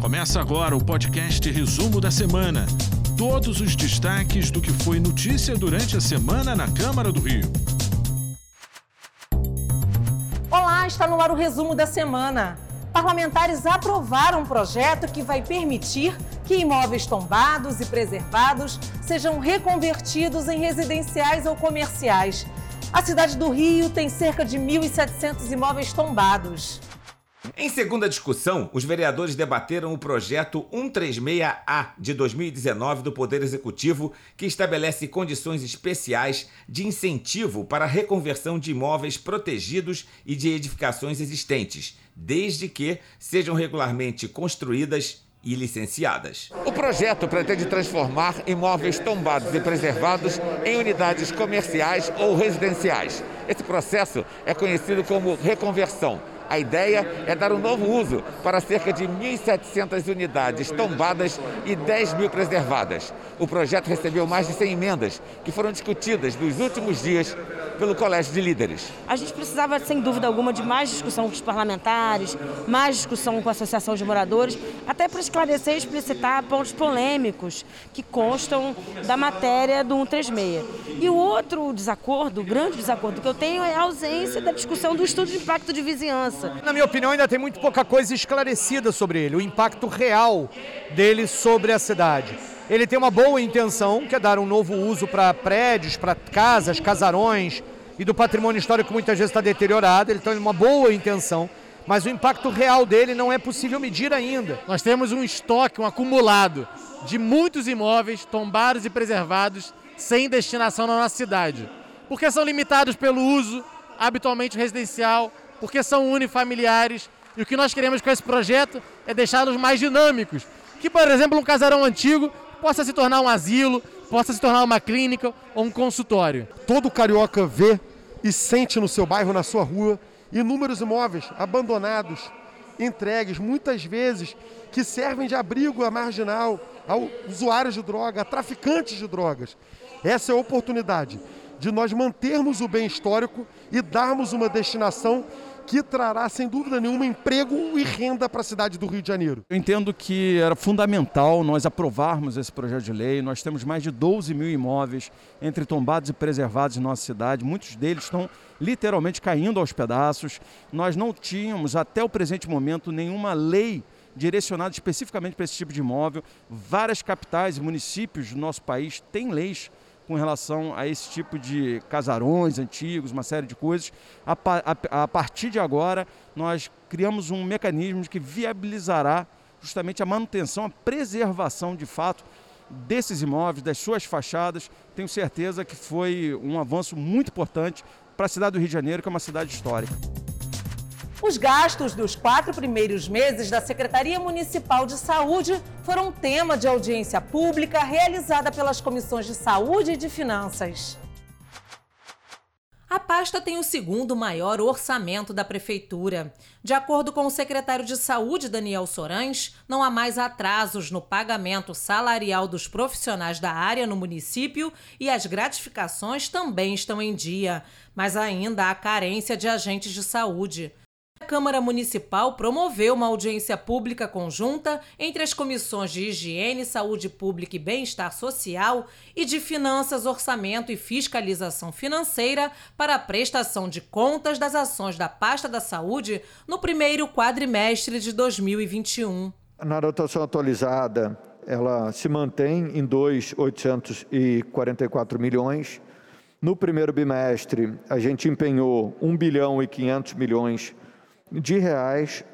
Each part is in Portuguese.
Começa agora o podcast Resumo da Semana. Todos os destaques do que foi notícia durante a semana na Câmara do Rio. Olá, está no ar o resumo da semana. Parlamentares aprovaram um projeto que vai permitir que imóveis tombados e preservados sejam reconvertidos em residenciais ou comerciais. A cidade do Rio tem cerca de 1.700 imóveis tombados. Em segunda discussão, os vereadores debateram o projeto 136A de 2019 do Poder Executivo, que estabelece condições especiais de incentivo para a reconversão de imóveis protegidos e de edificações existentes, desde que sejam regularmente construídas e licenciadas. O projeto pretende transformar imóveis tombados e preservados em unidades comerciais ou residenciais. Esse processo é conhecido como reconversão a ideia é dar um novo uso para cerca de 1.700 unidades tombadas e 10 mil preservadas. O projeto recebeu mais de 100 emendas, que foram discutidas nos últimos dias pelo Colégio de Líderes. A gente precisava, sem dúvida alguma, de mais discussão com os parlamentares, mais discussão com a Associação de Moradores, até para esclarecer e explicitar pontos polêmicos que constam da matéria do 136. E o outro desacordo, o grande desacordo que eu tenho é a ausência da discussão do estudo de impacto de vizinhança. Na minha opinião, ainda tem muito pouca coisa esclarecida sobre ele, o impacto real dele sobre a cidade. Ele tem uma boa intenção, que é dar um novo uso para prédios, para casas, casarões e do patrimônio histórico que muitas vezes está deteriorado. Ele tem uma boa intenção, mas o impacto real dele não é possível medir ainda. Nós temos um estoque, um acumulado de muitos imóveis tombados e preservados sem destinação na nossa cidade, porque são limitados pelo uso habitualmente residencial porque são unifamiliares. E o que nós queremos com esse projeto é deixá-los mais dinâmicos. Que, por exemplo, um casarão antigo possa se tornar um asilo, possa se tornar uma clínica ou um consultório. Todo carioca vê e sente no seu bairro, na sua rua, inúmeros imóveis abandonados, entregues, muitas vezes que servem de abrigo a marginal, a usuários de droga, a traficantes de drogas. Essa é a oportunidade de nós mantermos o bem histórico e darmos uma destinação que trará, sem dúvida nenhuma, emprego e renda para a cidade do Rio de Janeiro. Eu entendo que era fundamental nós aprovarmos esse projeto de lei. Nós temos mais de 12 mil imóveis entre tombados e preservados em nossa cidade. Muitos deles estão literalmente caindo aos pedaços. Nós não tínhamos, até o presente momento, nenhuma lei direcionada especificamente para esse tipo de imóvel. Várias capitais e municípios do nosso país têm leis com relação a esse tipo de casarões antigos, uma série de coisas. A, a, a partir de agora, nós criamos um mecanismo que viabilizará justamente a manutenção, a preservação de fato desses imóveis, das suas fachadas. Tenho certeza que foi um avanço muito importante para a cidade do Rio de Janeiro, que é uma cidade histórica. Os gastos dos quatro primeiros meses da Secretaria Municipal de Saúde foram tema de audiência pública realizada pelas comissões de Saúde e de Finanças. A pasta tem o segundo maior orçamento da Prefeitura. De acordo com o secretário de Saúde, Daniel Sorães, não há mais atrasos no pagamento salarial dos profissionais da área no município e as gratificações também estão em dia. Mas ainda há carência de agentes de saúde. Câmara Municipal promoveu uma audiência pública conjunta entre as comissões de Higiene, Saúde Pública e Bem-Estar Social e de Finanças, Orçamento e Fiscalização Financeira para a prestação de contas das ações da pasta da saúde no primeiro quadrimestre de 2021. Na dotação atualizada, ela se mantém em 2,844 milhões. No primeiro bimestre, a gente empenhou 1 bilhão e 500 milhões de reais,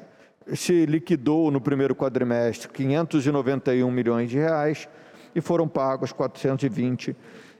se liquidou no primeiro quadrimestre 591 milhões de reais e foram pagos 420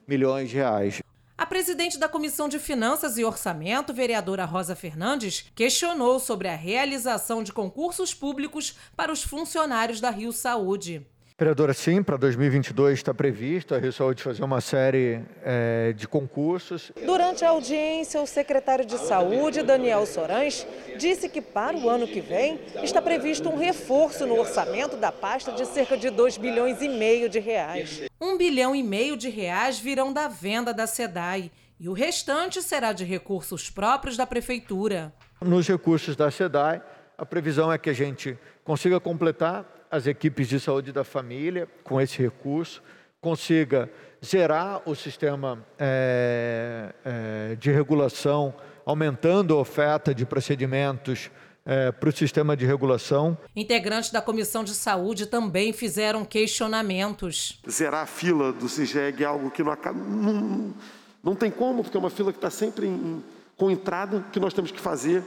milhões de reais. A presidente da Comissão de Finanças e Orçamento, vereadora Rosa Fernandes, questionou sobre a realização de concursos públicos para os funcionários da Rio Saúde. Vereadora, sim, para 2022 está previsto a Rio Saúde fazer uma série é, de concursos. Durante a audiência, o secretário de Saúde, Daniel Sorães, disse que para o ano que vem está previsto um reforço no orçamento da pasta de cerca de 2 bilhões e meio de reais. Um bilhão e meio de reais virão da venda da SEDAI e o restante será de recursos próprios da Prefeitura. Nos recursos da SEDAI, a previsão é que a gente consiga completar as equipes de saúde da família com esse recurso, consiga zerar o sistema é, é, de regulação, aumentando a oferta de procedimentos é, para o sistema de regulação. Integrantes da Comissão de Saúde também fizeram questionamentos. Zerar a fila do CIGEG é algo que não, não, não tem como, porque é uma fila que está sempre em, com entrada. O que nós temos que fazer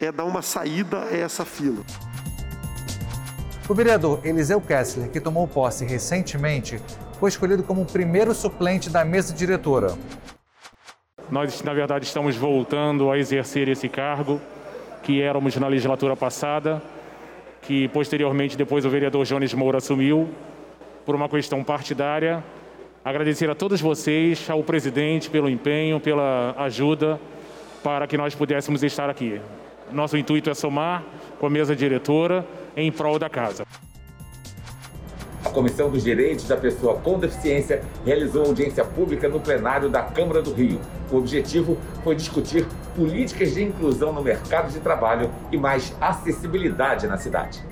é dar uma saída a essa fila. O vereador Eliseu Kessler, que tomou posse recentemente, foi escolhido como o primeiro suplente da mesa diretora. Nós, na verdade, estamos voltando a exercer esse cargo que éramos na legislatura passada, que posteriormente depois o vereador Jones Moura assumiu por uma questão partidária. Agradecer a todos vocês, ao presidente pelo empenho, pela ajuda para que nós pudéssemos estar aqui. Nosso intuito é somar com a mesa diretora em prol da casa. A Comissão dos Direitos da Pessoa com Deficiência realizou audiência pública no plenário da Câmara do Rio. O objetivo foi discutir políticas de inclusão no mercado de trabalho e mais acessibilidade na cidade.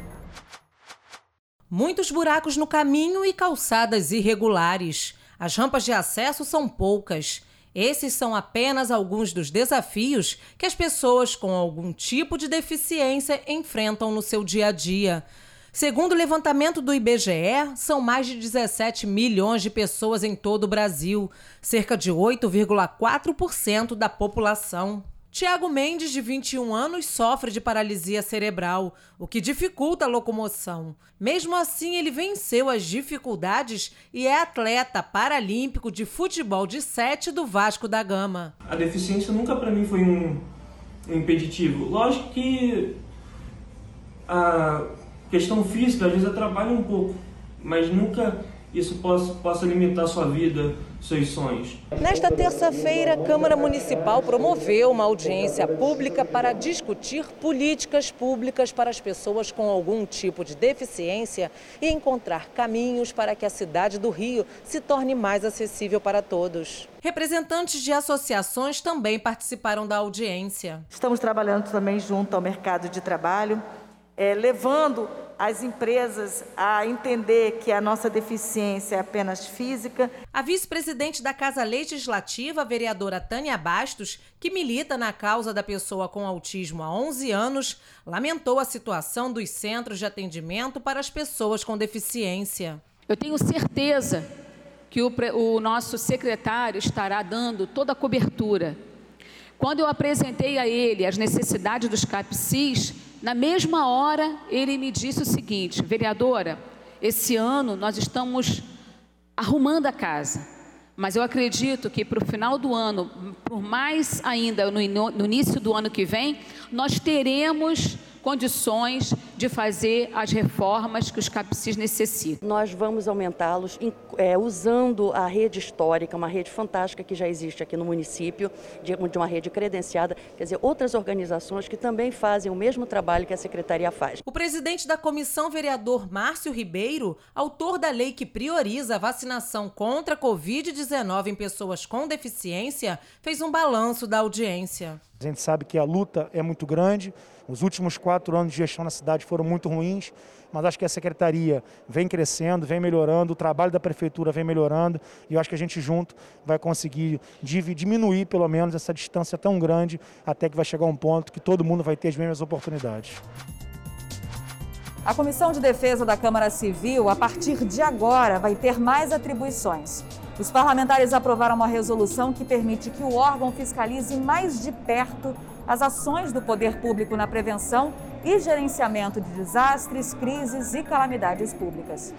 Muitos buracos no caminho e calçadas irregulares. As rampas de acesso são poucas. Esses são apenas alguns dos desafios que as pessoas com algum tipo de deficiência enfrentam no seu dia a dia. Segundo o levantamento do IBGE, são mais de 17 milhões de pessoas em todo o Brasil, cerca de 8,4% da população. Tiago Mendes, de 21 anos, sofre de paralisia cerebral, o que dificulta a locomoção. Mesmo assim, ele venceu as dificuldades e é atleta paralímpico de futebol de sete do Vasco da Gama. A deficiência nunca para mim foi um, um impeditivo. Lógico que a questão física às vezes atrapalha um pouco, mas nunca isso possa, possa limitar sua vida, Nesta terça-feira, a Câmara Municipal promoveu uma audiência pública para discutir políticas públicas para as pessoas com algum tipo de deficiência e encontrar caminhos para que a cidade do Rio se torne mais acessível para todos. Representantes de associações também participaram da audiência. Estamos trabalhando também junto ao mercado de trabalho, é, levando as empresas a entender que a nossa deficiência é apenas física. A vice-presidente da Casa Legislativa, a vereadora Tânia Bastos, que milita na causa da pessoa com autismo há 11 anos, lamentou a situação dos centros de atendimento para as pessoas com deficiência. Eu tenho certeza que o, o nosso secretário estará dando toda a cobertura. Quando eu apresentei a ele as necessidades dos CAPCIS, na mesma hora, ele me disse o seguinte: vereadora, esse ano nós estamos arrumando a casa, mas eu acredito que para o final do ano, por mais ainda no, início do ano que vem, nós teremos condições de fazer as reformas que os CAPCIS necessitam. Nós vamos aumentá-los é, usando a rede histórica, uma rede fantástica que já existe aqui no município, de, de uma rede credenciada, quer dizer, outras organizações que também fazem o mesmo trabalho que a Secretaria faz. O presidente da comissão, vereador Márcio Ribeiro, autor da lei que prioriza a vacinação contra a Covid-19 em pessoas com deficiência, fez um balanço da audiência. A gente sabe que a luta é muito grande, os últimos quatro anos de gestão na cidade foram muito ruins, mas acho que a secretaria vem crescendo, vem melhorando, o trabalho da prefeitura vem melhorando e eu acho que a gente junto vai conseguir diminuir pelo menos essa distância tão grande até que vai chegar um ponto que todo mundo vai ter as mesmas oportunidades. A Comissão de Defesa da Câmara Civil, a partir de agora, vai ter mais atribuições. Os parlamentares aprovaram uma resolução que permite que o órgão fiscalize mais de perto as ações do poder público na prevenção e gerenciamento de desastres, crises e calamidades públicas.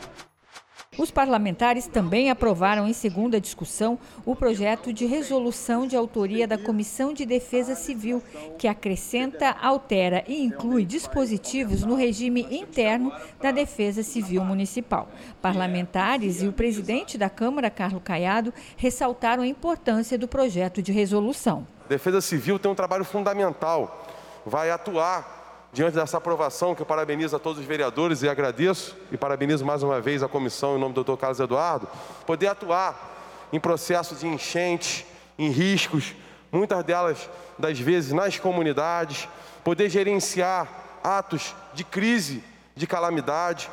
Os parlamentares também aprovaram em segunda discussão o projeto de resolução de autoria da Comissão de Defesa Civil, que acrescenta, altera e inclui dispositivos no regime interno da Defesa Civil Municipal. Parlamentares e o presidente da Câmara, Carlos Caiado, ressaltaram a importância do projeto de resolução. Defesa Civil tem um trabalho fundamental, vai atuar diante dessa aprovação, que eu parabenizo a todos os vereadores e agradeço, e parabenizo mais uma vez a comissão em nome do Dr. Carlos Eduardo, poder atuar em processos de enchente, em riscos, muitas delas das vezes nas comunidades, poder gerenciar atos de crise, de calamidade.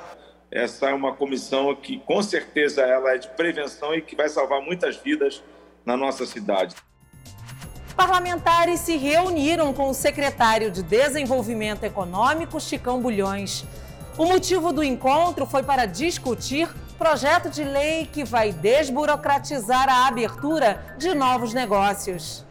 essa é uma comissão que com certeza ela é de prevenção e que vai salvar muitas vidas na nossa cidade. Parlamentares se reuniram com o secretário de Desenvolvimento Econômico, Chicão Bulhões. O motivo do encontro foi para discutir projeto de lei que vai desburocratizar a abertura de novos negócios.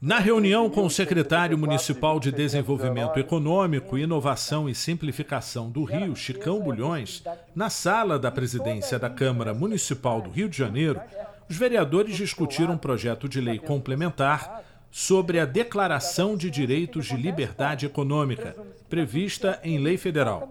Na reunião com o secretário municipal de Desenvolvimento Econômico, Inovação e Simplificação do Rio, Chicão Bulhões, na sala da presidência da Câmara Municipal do Rio de Janeiro, os vereadores discutiram um projeto de lei complementar sobre a Declaração de Direitos de Liberdade Econômica, prevista em lei federal.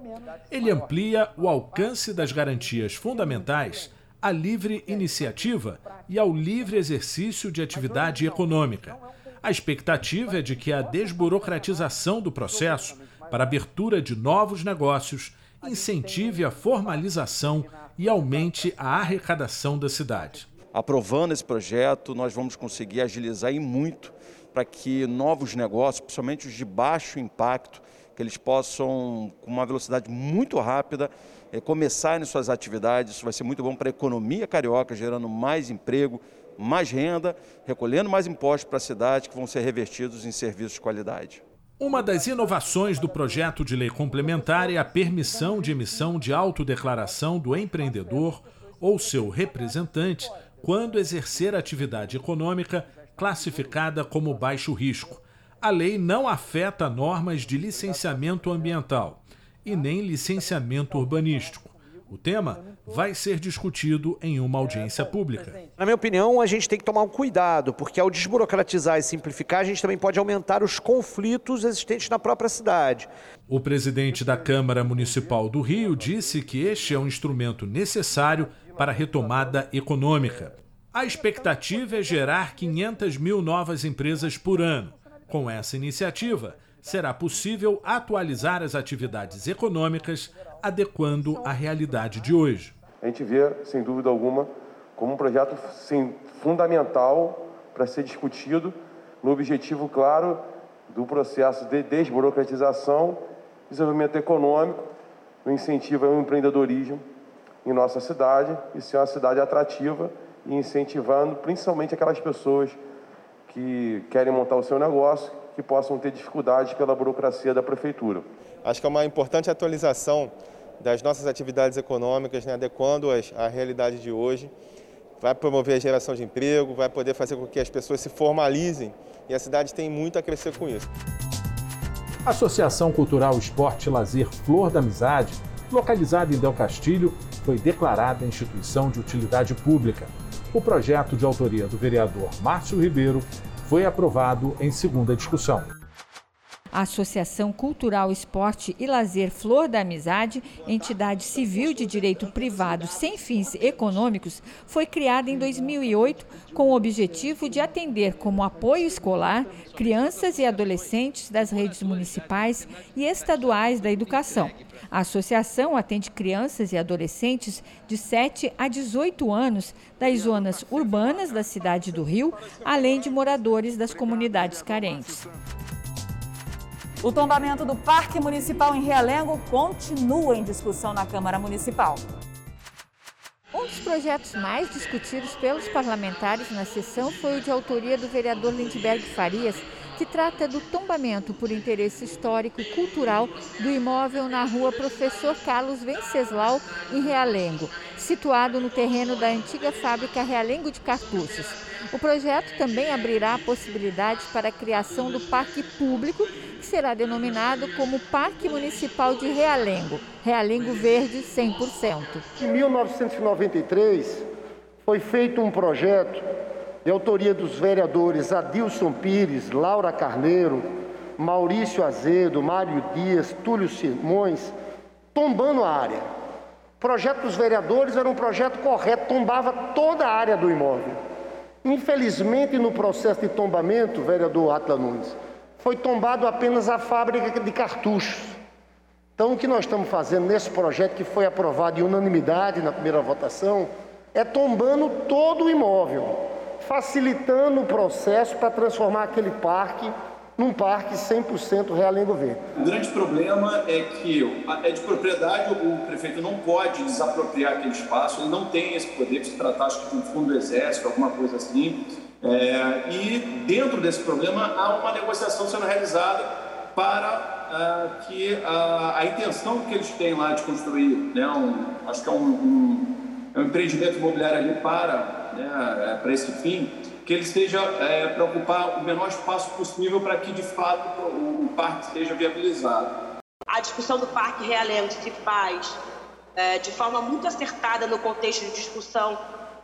Ele amplia o alcance das garantias fundamentais à livre iniciativa e ao livre exercício de atividade econômica. a expectativa é de que a desburocratização do processo para abertura de novos negócios incentive a formalização e aumente a arrecadação da cidade. Aprovando esse projeto, nós vamos conseguir agilizar e muito para que novos negócios, principalmente os de baixo impacto, que eles possam, com uma velocidade muito rápida, eh, começarem suas atividades. Isso vai ser muito bom para a economia carioca, gerando mais emprego, mais renda, recolhendo mais impostos para a cidade que vão ser revertidos em serviços de qualidade. Uma das inovações do projeto de lei complementar é a permissão de emissão de autodeclaração do empreendedor ou seu representante quando exercer atividade econômica classificada como baixo risco. A lei não afeta normas de licenciamento ambiental e nem licenciamento urbanístico. O tema vai ser discutido em uma audiência pública. Na minha opinião, a gente tem que tomar um cuidado, porque ao desburocratizar e simplificar, a gente também pode aumentar os conflitos existentes na própria cidade. O presidente da Câmara Municipal do Rio disse que este é um instrumento necessário para a retomada econômica. A expectativa é gerar 500 mil novas empresas por ano. Com essa iniciativa, será possível atualizar as atividades econômicas adequando à realidade de hoje. A gente vê, sem dúvida alguma, como um projeto sim, fundamental para ser discutido no objetivo claro do processo de desburocratização, desenvolvimento econômico, no incentivo ao empreendedorismo em nossa cidade e ser uma cidade atrativa e incentivando principalmente aquelas pessoas que querem montar o seu negócio, que possam ter dificuldades pela burocracia da prefeitura. Acho que é uma importante atualização das nossas atividades econômicas, né, adequando-as à realidade de hoje. Vai promover a geração de emprego, vai poder fazer com que as pessoas se formalizem e a cidade tem muito a crescer com isso. A Associação Cultural Esporte e Lazer Flor da Amizade, localizada em Del Castilho, foi declarada instituição de utilidade pública. O projeto de autoria do vereador Márcio Ribeiro foi aprovado em segunda discussão. A Associação Cultural Esporte e Lazer Flor da Amizade, entidade civil de direito privado sem fins econômicos, foi criada em 2008 com o objetivo de atender como apoio escolar crianças e adolescentes das redes municipais e estaduais da educação. A associação atende crianças e adolescentes de 7 a 18 anos das zonas urbanas da cidade do Rio, além de moradores das comunidades carentes. O tombamento do Parque Municipal em Realengo continua em discussão na Câmara Municipal. Um dos projetos mais discutidos pelos parlamentares na sessão foi o de autoria do vereador Lindbergh Farias, que trata do tombamento por interesse histórico e cultural do imóvel na rua Professor Carlos Venceslau, em Realengo, situado no terreno da antiga fábrica Realengo de Cartuchos. O projeto também abrirá possibilidades para a criação do parque público, que será denominado como Parque Municipal de Realengo, Realengo Verde 100%. Em 1993, foi feito um projeto de autoria dos vereadores Adilson Pires, Laura Carneiro, Maurício Azedo, Mário Dias, Túlio Simões, tombando a área. O projeto dos vereadores era um projeto correto, tombava toda a área do imóvel. Infelizmente, no processo de tombamento, vereador Atla Nunes, foi tombado apenas a fábrica de cartuchos. Então, o que nós estamos fazendo nesse projeto, que foi aprovado em unanimidade na primeira votação, é tombando todo o imóvel facilitando o processo para transformar aquele parque num parque 100% Realengo Verde. O grande problema é que é de propriedade, o prefeito não pode desapropriar aquele espaço, ele não tem esse poder de se tratar acho que de um fundo do exército, alguma coisa assim. É, e dentro desse problema há uma negociação sendo realizada para uh, que a, a, intenção que eles têm lá de construir, né, um, acho que é um, um, é um empreendimento imobiliário ali para, né, é, para esse fim, que ele esteja é, para ocupar o menor espaço possível para que de fato o, o parque seja viabilizado. A discussão do Parque Realengo se faz é, de forma muito acertada no contexto de discussão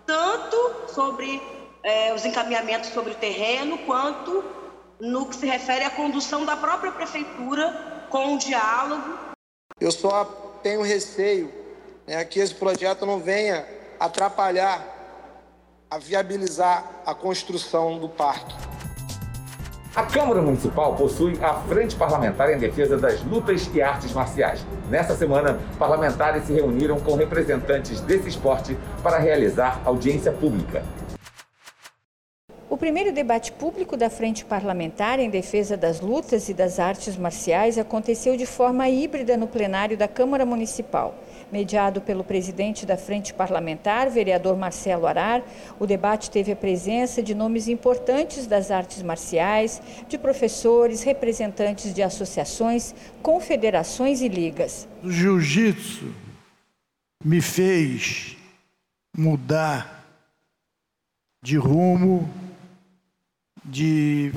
tanto sobre é, os encaminhamentos sobre o terreno, quanto no que se refere à condução da própria prefeitura com o diálogo. Eu só tenho receio né, que esse projeto não venha atrapalhar a viabilizar a construção do parque. A Câmara Municipal possui a Frente Parlamentar em Defesa das Lutas e Artes Marciais. Nesta semana, parlamentares se reuniram com representantes desse esporte para realizar audiência pública. O primeiro debate público da Frente Parlamentar em defesa das lutas e das artes marciais aconteceu de forma híbrida no plenário da Câmara Municipal. Mediado pelo presidente da Frente Parlamentar, vereador Marcelo Arar, o debate teve a presença de nomes importantes das artes marciais, de professores, representantes de associações, confederações e ligas. O jiu-jitsu me fez mudar de rumo de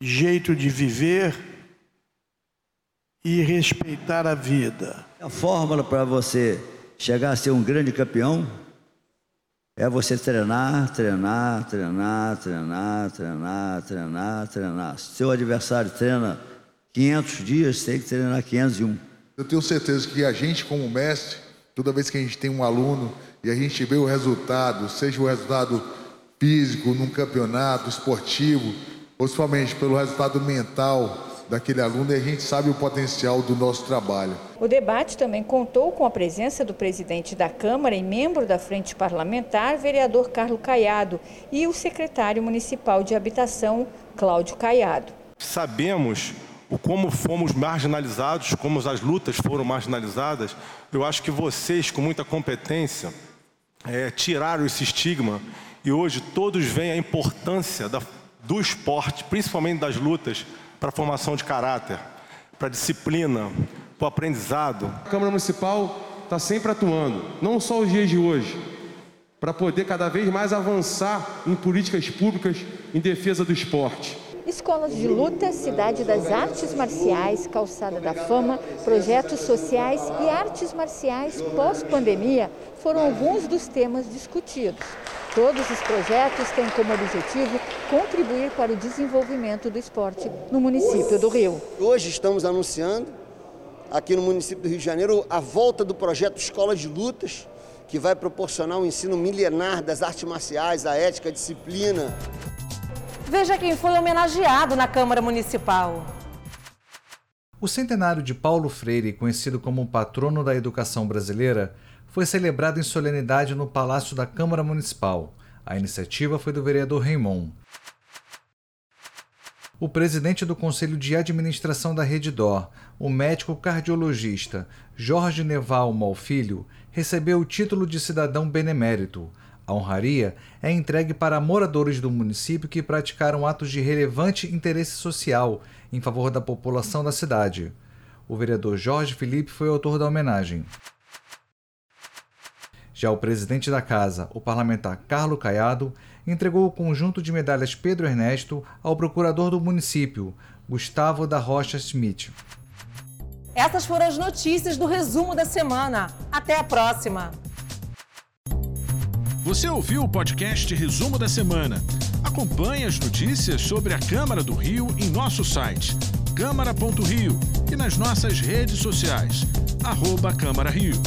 jeito de viver e respeitar a vida. A fórmula para você chegar a ser um grande campeão é você treinar, treinar, treinar, treinar, treinar, treinar, treinar. Seu adversário treina 500 dias, tem que treinar 501. Eu tenho certeza que a gente, como mestre, toda vez que a gente tem um aluno e a gente vê o resultado, seja o resultado físico, num campeonato esportivo, principalmente pelo resultado mental daquele aluno, e a gente sabe o potencial do nosso trabalho. O debate também contou com a presença do presidente da Câmara e membro da Frente Parlamentar, vereador Carlos Caiado, e o secretário municipal de Habitação, Cláudio Caiado. Sabemos o como fomos marginalizados, como as lutas foram marginalizadas. Eu acho que vocês, com muita competência, é, tiraram esse estigma e hoje todos veem a importância da, do esporte, principalmente das lutas, para a formação de caráter, para a disciplina, para o aprendizado. A Câmara Municipal está sempre atuando, não só os dias de hoje, para poder cada vez mais avançar em políticas públicas em defesa do esporte. Escolas de luta, Cidade das Artes Marciais, Calçada da Fama, projetos sociais e artes marciais pós-pandemia foram alguns dos temas discutidos. Todos os projetos têm como objetivo contribuir para o desenvolvimento do esporte no município do Rio. Hoje estamos anunciando, aqui no município do Rio de Janeiro, a volta do projeto Escola de Lutas, que vai proporcionar um ensino milenar das artes marciais, a ética, a disciplina. Veja quem foi homenageado na Câmara Municipal. O centenário de Paulo Freire, conhecido como patrono da educação brasileira, foi celebrado em solenidade no Palácio da Câmara Municipal. A iniciativa foi do vereador Raimon. O presidente do Conselho de Administração da Rede Dor, o médico cardiologista Jorge Neval Malfilho, recebeu o título de cidadão benemérito. A honraria é entregue para moradores do município que praticaram atos de relevante interesse social em favor da população da cidade. O vereador Jorge Felipe foi autor da homenagem. Já o presidente da casa, o parlamentar Carlos Caiado, entregou o conjunto de medalhas Pedro Ernesto ao procurador do município, Gustavo da Rocha Schmidt. Essas foram as notícias do resumo da semana. Até a próxima! Você ouviu o podcast Resumo da Semana? Acompanhe as notícias sobre a Câmara do Rio em nosso site câmara.rio e nas nossas redes sociais, arroba Câmara Rio.